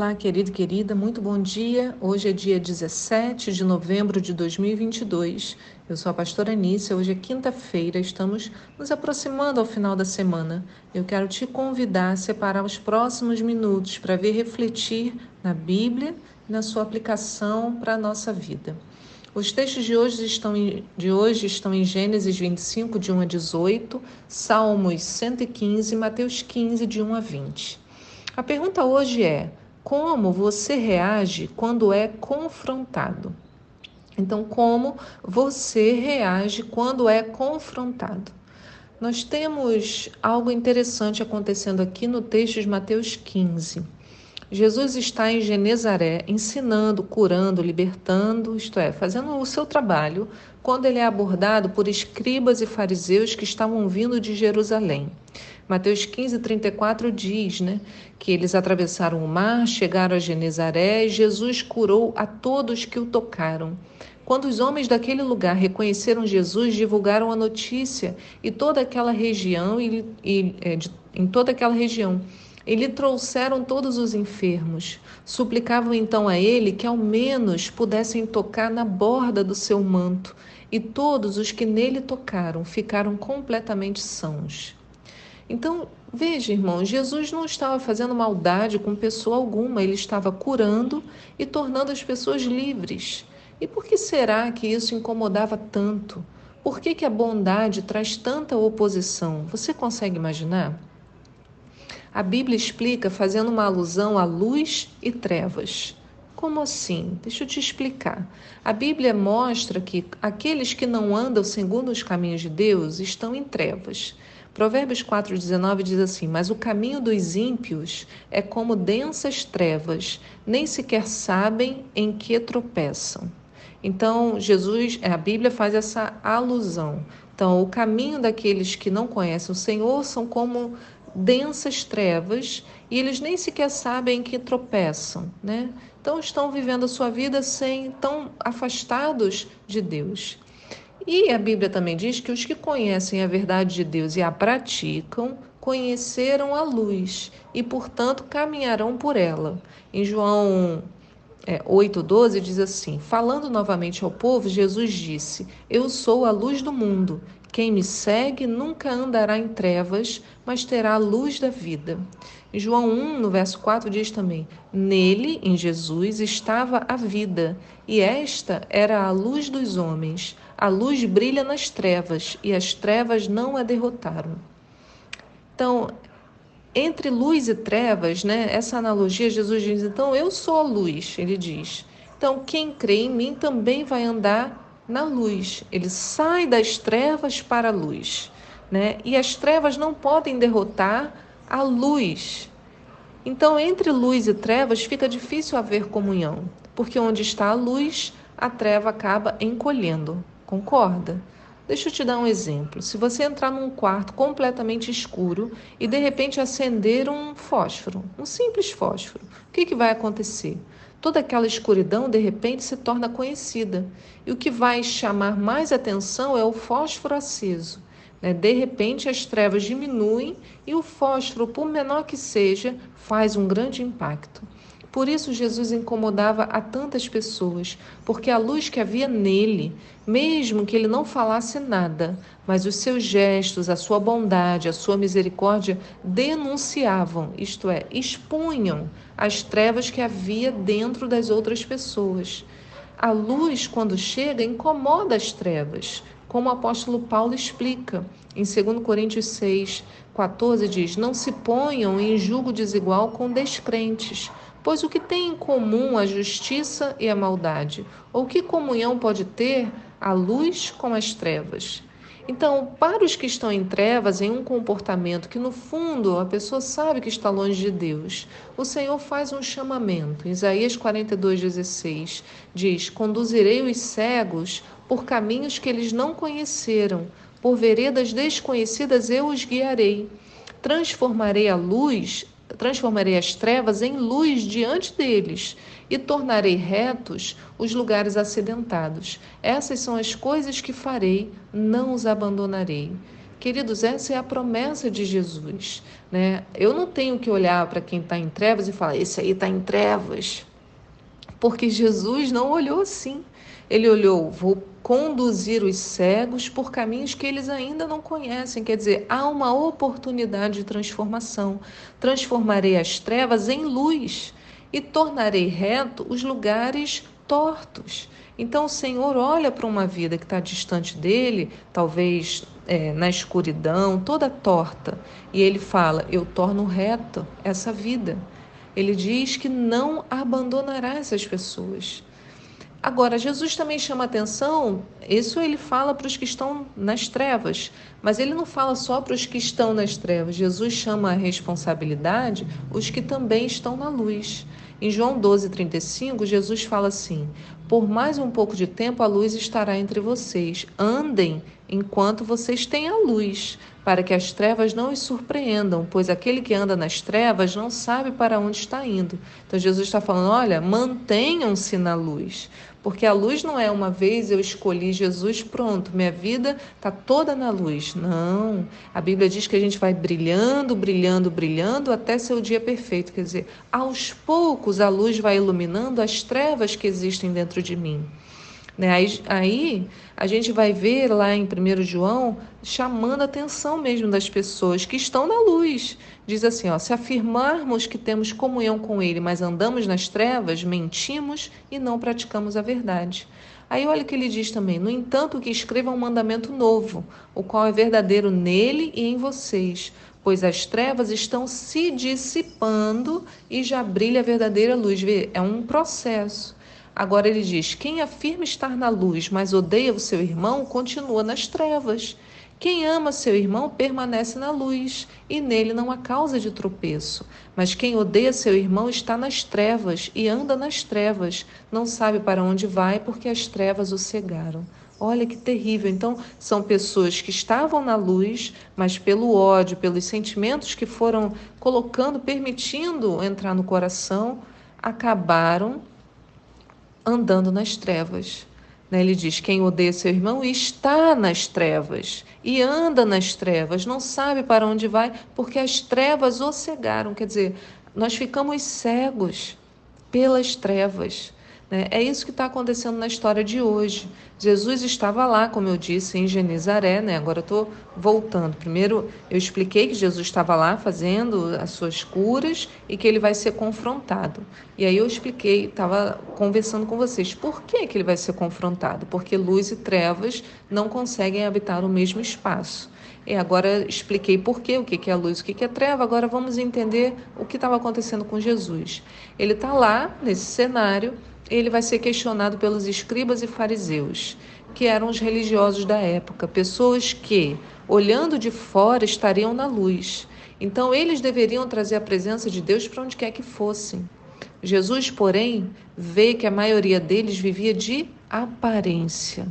Olá, querido e querida, muito bom dia. Hoje é dia 17 de novembro de 2022. Eu sou a pastora Anícia. Hoje é quinta-feira, estamos nos aproximando ao final da semana. Eu quero te convidar a separar os próximos minutos para ver refletir na Bíblia e na sua aplicação para a nossa vida. Os textos de hoje, estão em, de hoje estão em Gênesis 25, de 1 a 18, Salmos 115 e Mateus 15, de 1 a 20. A pergunta hoje é: como você reage quando é confrontado. Então, como você reage quando é confrontado? Nós temos algo interessante acontecendo aqui no texto de Mateus 15. Jesus está em Genezaré ensinando, curando, libertando, isto é, fazendo o seu trabalho, quando ele é abordado por escribas e fariseus que estavam vindo de Jerusalém. Mateus 15, 34 diz né, que eles atravessaram o mar, chegaram a Genezaré e Jesus curou a todos que o tocaram. Quando os homens daquele lugar reconheceram Jesus, divulgaram a notícia e toda aquela região e, e é, de, em toda aquela região. E lhe trouxeram todos os enfermos. Suplicavam então a ele que ao menos pudessem tocar na borda do seu manto. E todos os que nele tocaram ficaram completamente sãos. Então, veja, irmão, Jesus não estava fazendo maldade com pessoa alguma, ele estava curando e tornando as pessoas livres. E por que será que isso incomodava tanto? Por que, que a bondade traz tanta oposição? Você consegue imaginar? A Bíblia explica fazendo uma alusão a luz e trevas. Como assim? Deixa eu te explicar. A Bíblia mostra que aqueles que não andam segundo os caminhos de Deus estão em trevas. Provérbios 4,19 diz assim: Mas o caminho dos ímpios é como densas trevas, nem sequer sabem em que tropeçam. Então, Jesus, a Bíblia faz essa alusão. Então, o caminho daqueles que não conhecem o Senhor são como densas trevas e eles nem sequer sabem em que tropeçam, né? Então estão vivendo a sua vida sem tão afastados de Deus. E a Bíblia também diz que os que conhecem a verdade de Deus e a praticam, conheceram a luz e, portanto, caminharão por ela. Em João é, 8,12 diz assim: Falando novamente ao povo, Jesus disse: Eu sou a luz do mundo. Quem me segue nunca andará em trevas, mas terá a luz da vida. João 1, no verso 4, diz também: Nele, em Jesus, estava a vida, e esta era a luz dos homens. A luz brilha nas trevas e as trevas não a derrotaram. Então, entre luz e trevas, né, essa analogia, Jesus diz: então eu sou a luz, ele diz. Então, quem crê em mim também vai andar na luz. Ele sai das trevas para a luz. Né? E as trevas não podem derrotar a luz. Então, entre luz e trevas fica difícil haver comunhão, porque onde está a luz, a treva acaba encolhendo. Concorda? Deixa eu te dar um exemplo. Se você entrar num quarto completamente escuro e de repente acender um fósforo, um simples fósforo, o que, que vai acontecer? Toda aquela escuridão de repente se torna conhecida. E o que vai chamar mais atenção é o fósforo aceso. Né? De repente as trevas diminuem e o fósforo, por menor que seja, faz um grande impacto. Por isso Jesus incomodava a tantas pessoas, porque a luz que havia nele, mesmo que ele não falasse nada, mas os seus gestos, a sua bondade, a sua misericórdia denunciavam, isto é, expunham as trevas que havia dentro das outras pessoas. A luz, quando chega, incomoda as trevas, como o apóstolo Paulo explica. Em 2 Coríntios 6, 14 diz: Não se ponham em julgo desigual com descrentes Pois o que tem em comum a justiça e a maldade? Ou que comunhão pode ter a luz com as trevas? Então, para os que estão em trevas, em um comportamento que no fundo a pessoa sabe que está longe de Deus, o Senhor faz um chamamento. Isaías 42:16 diz: "Conduzirei os cegos por caminhos que eles não conheceram, por veredas desconhecidas eu os guiarei. Transformarei a luz transformarei as trevas em luz diante deles e tornarei retos os lugares acidentados. Essas são as coisas que farei, não os abandonarei. Queridos, essa é a promessa de Jesus. Né? Eu não tenho que olhar para quem está em trevas e falar, esse aí está em trevas. Porque Jesus não olhou assim. Ele olhou, vou conduzir os cegos por caminhos que eles ainda não conhecem. Quer dizer, há uma oportunidade de transformação. Transformarei as trevas em luz e tornarei reto os lugares tortos. Então o Senhor olha para uma vida que está distante dele, talvez é, na escuridão, toda torta, e ele fala: Eu torno reto essa vida. Ele diz que não abandonará essas pessoas. Agora, Jesus também chama atenção, isso ele fala para os que estão nas trevas, mas ele não fala só para os que estão nas trevas. Jesus chama a responsabilidade os que também estão na luz. Em João 12:35, Jesus fala assim: Por mais um pouco de tempo a luz estará entre vocês. Andem enquanto vocês têm a luz, para que as trevas não os surpreendam, pois aquele que anda nas trevas não sabe para onde está indo. Então Jesus está falando: olha, mantenham-se na luz, porque a luz não é uma vez eu escolhi Jesus, pronto, minha vida está toda na luz. Não. A Bíblia diz que a gente vai brilhando, brilhando, brilhando até ser o dia perfeito. Quer dizer, aos poucos a luz vai iluminando as trevas que existem dentro de mim. Né? Aí, aí a gente vai ver lá em 1 João chamando a atenção mesmo das pessoas que estão na luz. Diz assim: ó, se afirmarmos que temos comunhão com Ele, mas andamos nas trevas, mentimos e não praticamos a verdade. Aí olha o que ele diz também: no entanto, que escreva um mandamento novo, o qual é verdadeiro nele e em vocês, pois as trevas estão se dissipando e já brilha a verdadeira luz. Vê, é um processo. Agora ele diz: quem afirma estar na luz, mas odeia o seu irmão, continua nas trevas. Quem ama seu irmão permanece na luz, e nele não há causa de tropeço. Mas quem odeia seu irmão está nas trevas e anda nas trevas, não sabe para onde vai, porque as trevas o cegaram. Olha que terrível. Então, são pessoas que estavam na luz, mas pelo ódio, pelos sentimentos que foram colocando, permitindo entrar no coração, acabaram andando nas trevas. Né? Ele diz: quem odeia seu irmão está nas trevas e anda nas trevas, não sabe para onde vai, porque as trevas o cegaram. Quer dizer, nós ficamos cegos pelas trevas. Né? É isso que está acontecendo na história de hoje. Jesus estava lá, como eu disse, em Genizaré, né? Agora estou voltando. Primeiro eu expliquei que Jesus estava lá fazendo as suas curas e que ele vai ser confrontado. E aí eu expliquei, estava conversando com vocês, por que, que ele vai ser confrontado? Porque luz e trevas não conseguem habitar o mesmo espaço. E agora expliquei por quê, o que é luz, o que é treva. Agora vamos entender o que estava acontecendo com Jesus. Ele está lá nesse cenário ele vai ser questionado pelos escribas e fariseus, que eram os religiosos da época, pessoas que, olhando de fora, estariam na luz. Então, eles deveriam trazer a presença de Deus para onde quer que fossem. Jesus, porém, vê que a maioria deles vivia de aparência.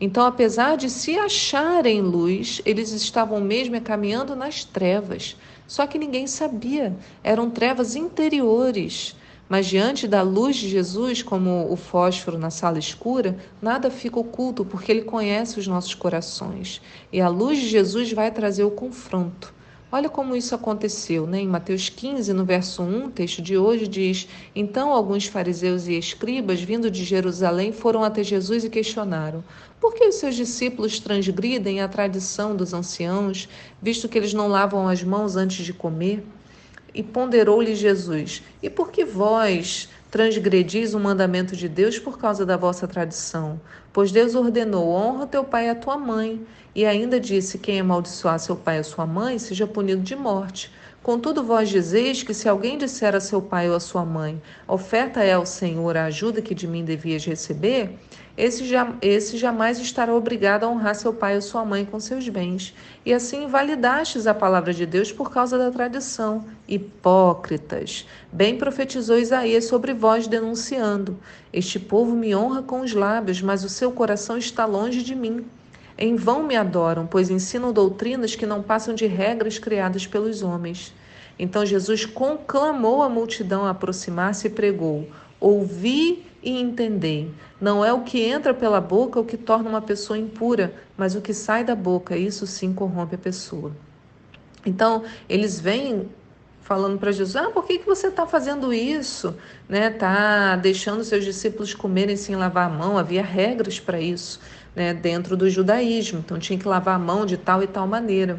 Então, apesar de se acharem luz, eles estavam mesmo caminhando nas trevas. Só que ninguém sabia, eram trevas interiores mas diante da luz de Jesus, como o fósforo na sala escura, nada fica oculto, porque ele conhece os nossos corações. E a luz de Jesus vai trazer o confronto. Olha como isso aconteceu, né? Em Mateus 15, no verso 1, o texto de hoje diz: Então alguns fariseus e escribas, vindo de Jerusalém, foram até Jesus e questionaram: Por que os seus discípulos transgridem a tradição dos anciãos, visto que eles não lavam as mãos antes de comer? E ponderou-lhe Jesus: E por que vós transgredis o mandamento de Deus por causa da vossa tradição? Pois Deus ordenou: honra teu pai e a tua mãe. E ainda disse: Quem amaldiçoar seu pai e sua mãe, seja punido de morte. Contudo, vós dizeis que se alguém disser a seu pai ou a sua mãe: Oferta é ao Senhor a ajuda que de mim devias receber, esse, já, esse jamais estará obrigado a honrar seu pai ou sua mãe com seus bens. E assim invalidastes a palavra de Deus por causa da tradição. Hipócritas! Bem profetizou Isaías sobre vós, denunciando: Este povo me honra com os lábios, mas o seu coração está longe de mim. Em vão me adoram, pois ensinam doutrinas que não passam de regras criadas pelos homens. Então Jesus conclamou a multidão a aproximar-se e pregou: Ouvi e entendei. Não é o que entra pela boca o que torna uma pessoa impura, mas o que sai da boca, isso sim corrompe a pessoa. Então, eles vêm falando para Jesus: Ah, por que, que você está fazendo isso? Né? Tá deixando seus discípulos comerem sem lavar a mão. Havia regras para isso né? dentro do judaísmo, então tinha que lavar a mão de tal e tal maneira.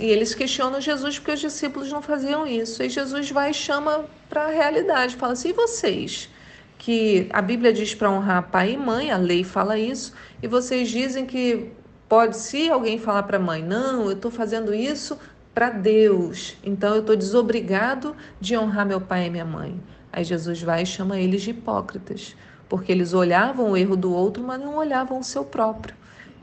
E eles questionam Jesus porque os discípulos não faziam isso. E Jesus vai e chama para a realidade, fala assim: e vocês? Que a Bíblia diz para honrar pai e mãe, a lei fala isso, e vocês dizem que pode, se alguém falar para a mãe, não, eu estou fazendo isso para Deus, então eu estou desobrigado de honrar meu pai e minha mãe. Aí Jesus vai e chama eles de hipócritas, porque eles olhavam o erro do outro, mas não olhavam o seu próprio.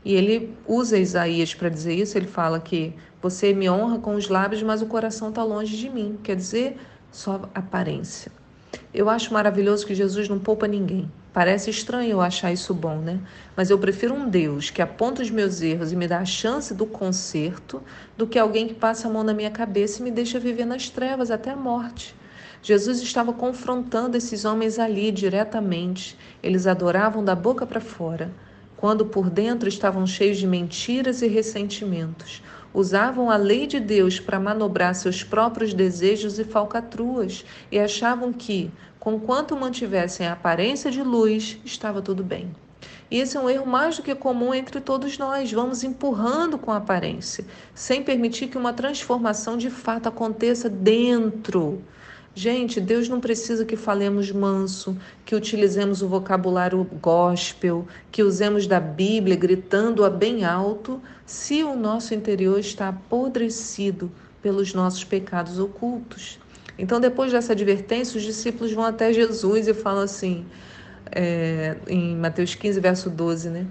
E ele usa Isaías para dizer isso, ele fala que você me honra com os lábios, mas o coração está longe de mim. Quer dizer, só aparência. Eu acho maravilhoso que Jesus não poupa ninguém. Parece estranho eu achar isso bom, né? Mas eu prefiro um Deus que aponta os meus erros e me dá a chance do conserto do que alguém que passa a mão na minha cabeça e me deixa viver nas trevas até a morte. Jesus estava confrontando esses homens ali diretamente. Eles adoravam da boca para fora, quando por dentro estavam cheios de mentiras e ressentimentos usavam a lei de Deus para manobrar seus próprios desejos e falcatruas e achavam que, conquanto mantivessem a aparência de luz, estava tudo bem. E esse é um erro mais do que comum entre todos nós. Vamos empurrando com a aparência, sem permitir que uma transformação de fato aconteça dentro. Gente, Deus não precisa que falemos manso, que utilizemos o vocabulário gospel, que usemos da Bíblia gritando-a bem alto, se o nosso interior está apodrecido pelos nossos pecados ocultos. Então, depois dessa advertência, os discípulos vão até Jesus e falam assim, é, em Mateus 15, verso 12, né?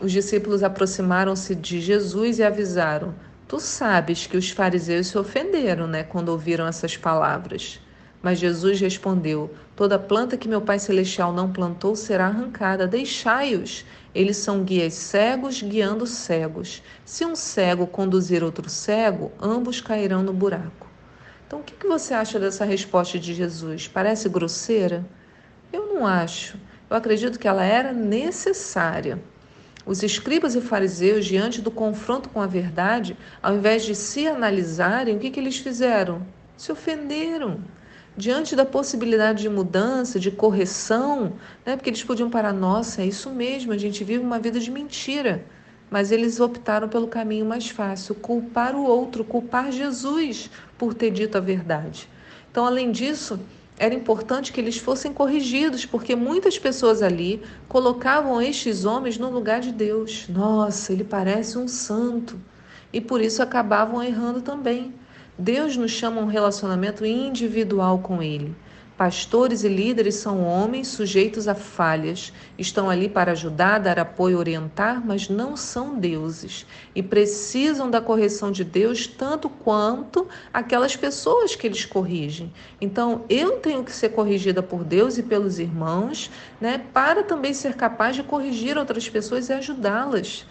Os discípulos aproximaram-se de Jesus e avisaram: Tu sabes que os fariseus se ofenderam, né, quando ouviram essas palavras. Mas Jesus respondeu: Toda planta que meu Pai Celestial não plantou será arrancada. Deixai-os. Eles são guias cegos guiando cegos. Se um cego conduzir outro cego, ambos cairão no buraco. Então, o que você acha dessa resposta de Jesus? Parece grosseira? Eu não acho. Eu acredito que ela era necessária. Os escribas e fariseus, diante do confronto com a verdade, ao invés de se analisarem, o que, que eles fizeram? Se ofenderam diante da possibilidade de mudança, de correção, né? porque eles podiam parar, nossa, é isso mesmo, a gente vive uma vida de mentira. Mas eles optaram pelo caminho mais fácil, culpar o outro, culpar Jesus por ter dito a verdade. Então, além disso, era importante que eles fossem corrigidos, porque muitas pessoas ali colocavam estes homens no lugar de Deus. Nossa, ele parece um santo. E por isso acabavam errando também. Deus nos chama a um relacionamento individual com Ele. Pastores e líderes são homens sujeitos a falhas, estão ali para ajudar, dar apoio, orientar, mas não são deuses e precisam da correção de Deus tanto quanto aquelas pessoas que eles corrigem. Então, eu tenho que ser corrigida por Deus e pelos irmãos, né, para também ser capaz de corrigir outras pessoas e ajudá-las.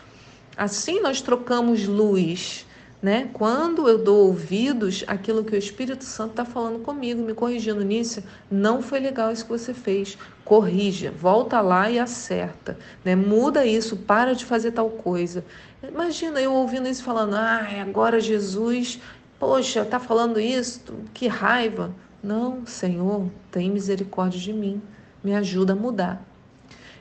Assim, nós trocamos luz né? Quando eu dou ouvidos àquilo que o Espírito Santo está falando comigo, me corrigindo nisso, não foi legal isso que você fez. Corrija, volta lá e acerta, né? Muda isso, para de fazer tal coisa. Imagina eu ouvindo isso falando, ah, agora Jesus, poxa, está falando isso, que raiva. Não, Senhor, tem misericórdia de mim, me ajuda a mudar.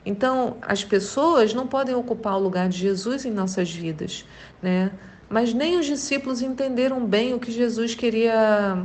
Então, as pessoas não podem ocupar o lugar de Jesus em nossas vidas, né? Mas nem os discípulos entenderam bem o que Jesus queria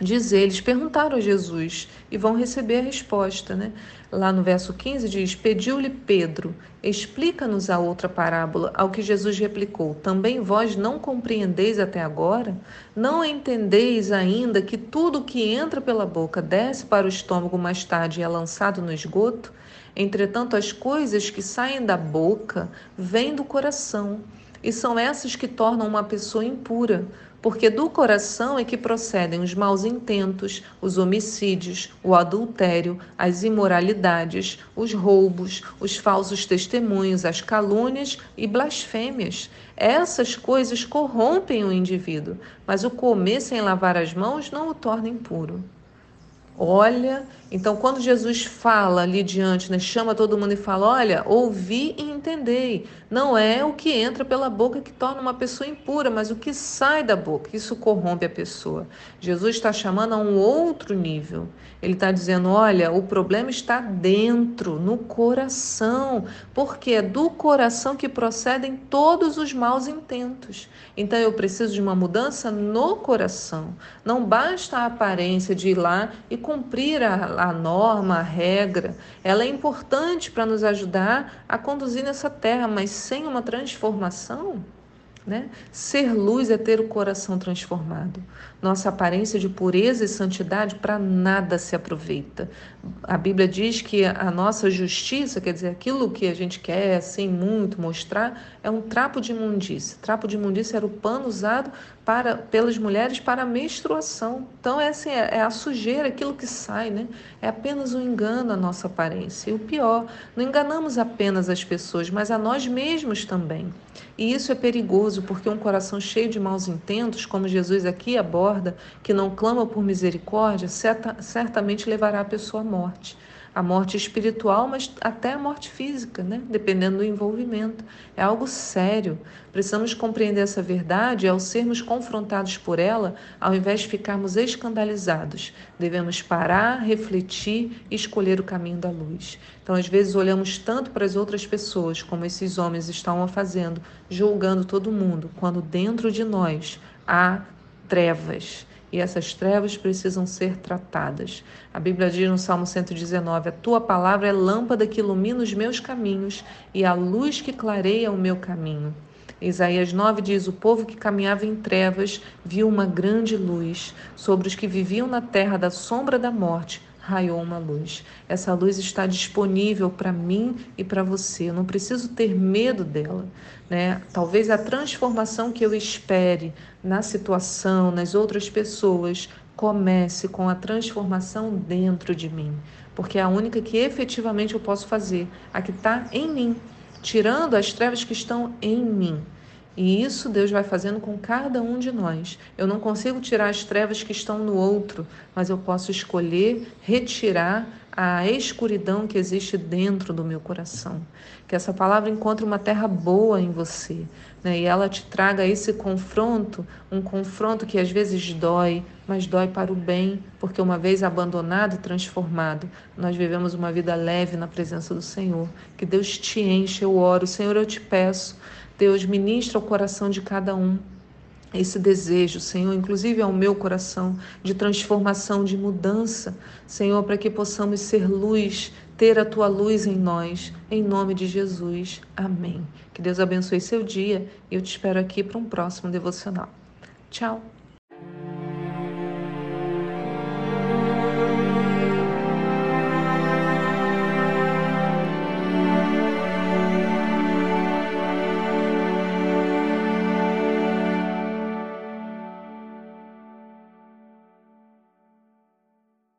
dizer. Eles perguntaram a Jesus e vão receber a resposta, né? Lá no verso 15 diz: Pediu-lhe Pedro, explica-nos a outra parábola. Ao que Jesus replicou: Também vós não compreendeis até agora? Não entendeis ainda que tudo que entra pela boca desce para o estômago mais tarde e é lançado no esgoto? Entretanto, as coisas que saem da boca vêm do coração e são essas que tornam uma pessoa impura, porque do coração é que procedem os maus intentos, os homicídios, o adultério, as imoralidades, os roubos, os falsos testemunhos, as calúnias e blasfêmias. Essas coisas corrompem o indivíduo, mas o comer sem lavar as mãos não o torna impuro. Olha. Então, quando Jesus fala ali diante, né, chama todo mundo e fala: Olha, ouvi e entendei. Não é o que entra pela boca que torna uma pessoa impura, mas o que sai da boca. Isso corrompe a pessoa. Jesus está chamando a um outro nível. Ele está dizendo: Olha, o problema está dentro, no coração, porque é do coração que procedem todos os maus intentos. Então, eu preciso de uma mudança no coração. Não basta a aparência de ir lá e cumprir a, a norma, a regra. Ela é importante para nos ajudar a conduzir nessa terra, mas sem uma transformação, né? Ser luz é ter o coração transformado. Nossa aparência de pureza e santidade para nada se aproveita. A Bíblia diz que a nossa justiça, quer dizer, aquilo que a gente quer assim muito mostrar, é um trapo de imundícia. Trapo de imundícia era o pano usado para, pelas mulheres para a menstruação. Então, é, assim, é, é a sujeira, aquilo que sai, né? É apenas um engano a nossa aparência. E o pior, não enganamos apenas as pessoas, mas a nós mesmos também. E isso é perigoso, porque um coração cheio de maus intentos, como Jesus aqui aborda, que não clama por misericórdia, certa, certamente levará a pessoa à morte a morte espiritual, mas até a morte física, né? dependendo do envolvimento. É algo sério. Precisamos compreender essa verdade ao sermos confrontados por ela, ao invés de ficarmos escandalizados. Devemos parar, refletir e escolher o caminho da luz. Então, às vezes, olhamos tanto para as outras pessoas, como esses homens estão fazendo, julgando todo mundo, quando dentro de nós há trevas e essas trevas precisam ser tratadas. A Bíblia diz no Salmo 119: A tua palavra é lâmpada que ilumina os meus caminhos e a luz que clareia o meu caminho. Isaías 9 diz: O povo que caminhava em trevas viu uma grande luz. Sobre os que viviam na terra da sombra da morte, raiou uma luz. Essa luz está disponível para mim e para você. Eu não preciso ter medo dela, né? Talvez a transformação que eu espere na situação, nas outras pessoas, comece com a transformação dentro de mim, porque é a única que efetivamente eu posso fazer, a que está em mim, tirando as trevas que estão em mim. E isso Deus vai fazendo com cada um de nós. Eu não consigo tirar as trevas que estão no outro, mas eu posso escolher retirar a escuridão que existe dentro do meu coração. Que essa palavra encontre uma terra boa em você, né? E ela te traga esse confronto, um confronto que às vezes dói, mas dói para o bem, porque uma vez abandonado e transformado, nós vivemos uma vida leve na presença do Senhor. Que Deus te enche, eu oro, Senhor, eu te peço Deus, ministra o coração de cada um esse desejo, Senhor, inclusive ao meu coração, de transformação, de mudança, Senhor, para que possamos ser luz, ter a tua luz em nós, em nome de Jesus. Amém. Que Deus abençoe seu dia e eu te espero aqui para um próximo devocional. Tchau.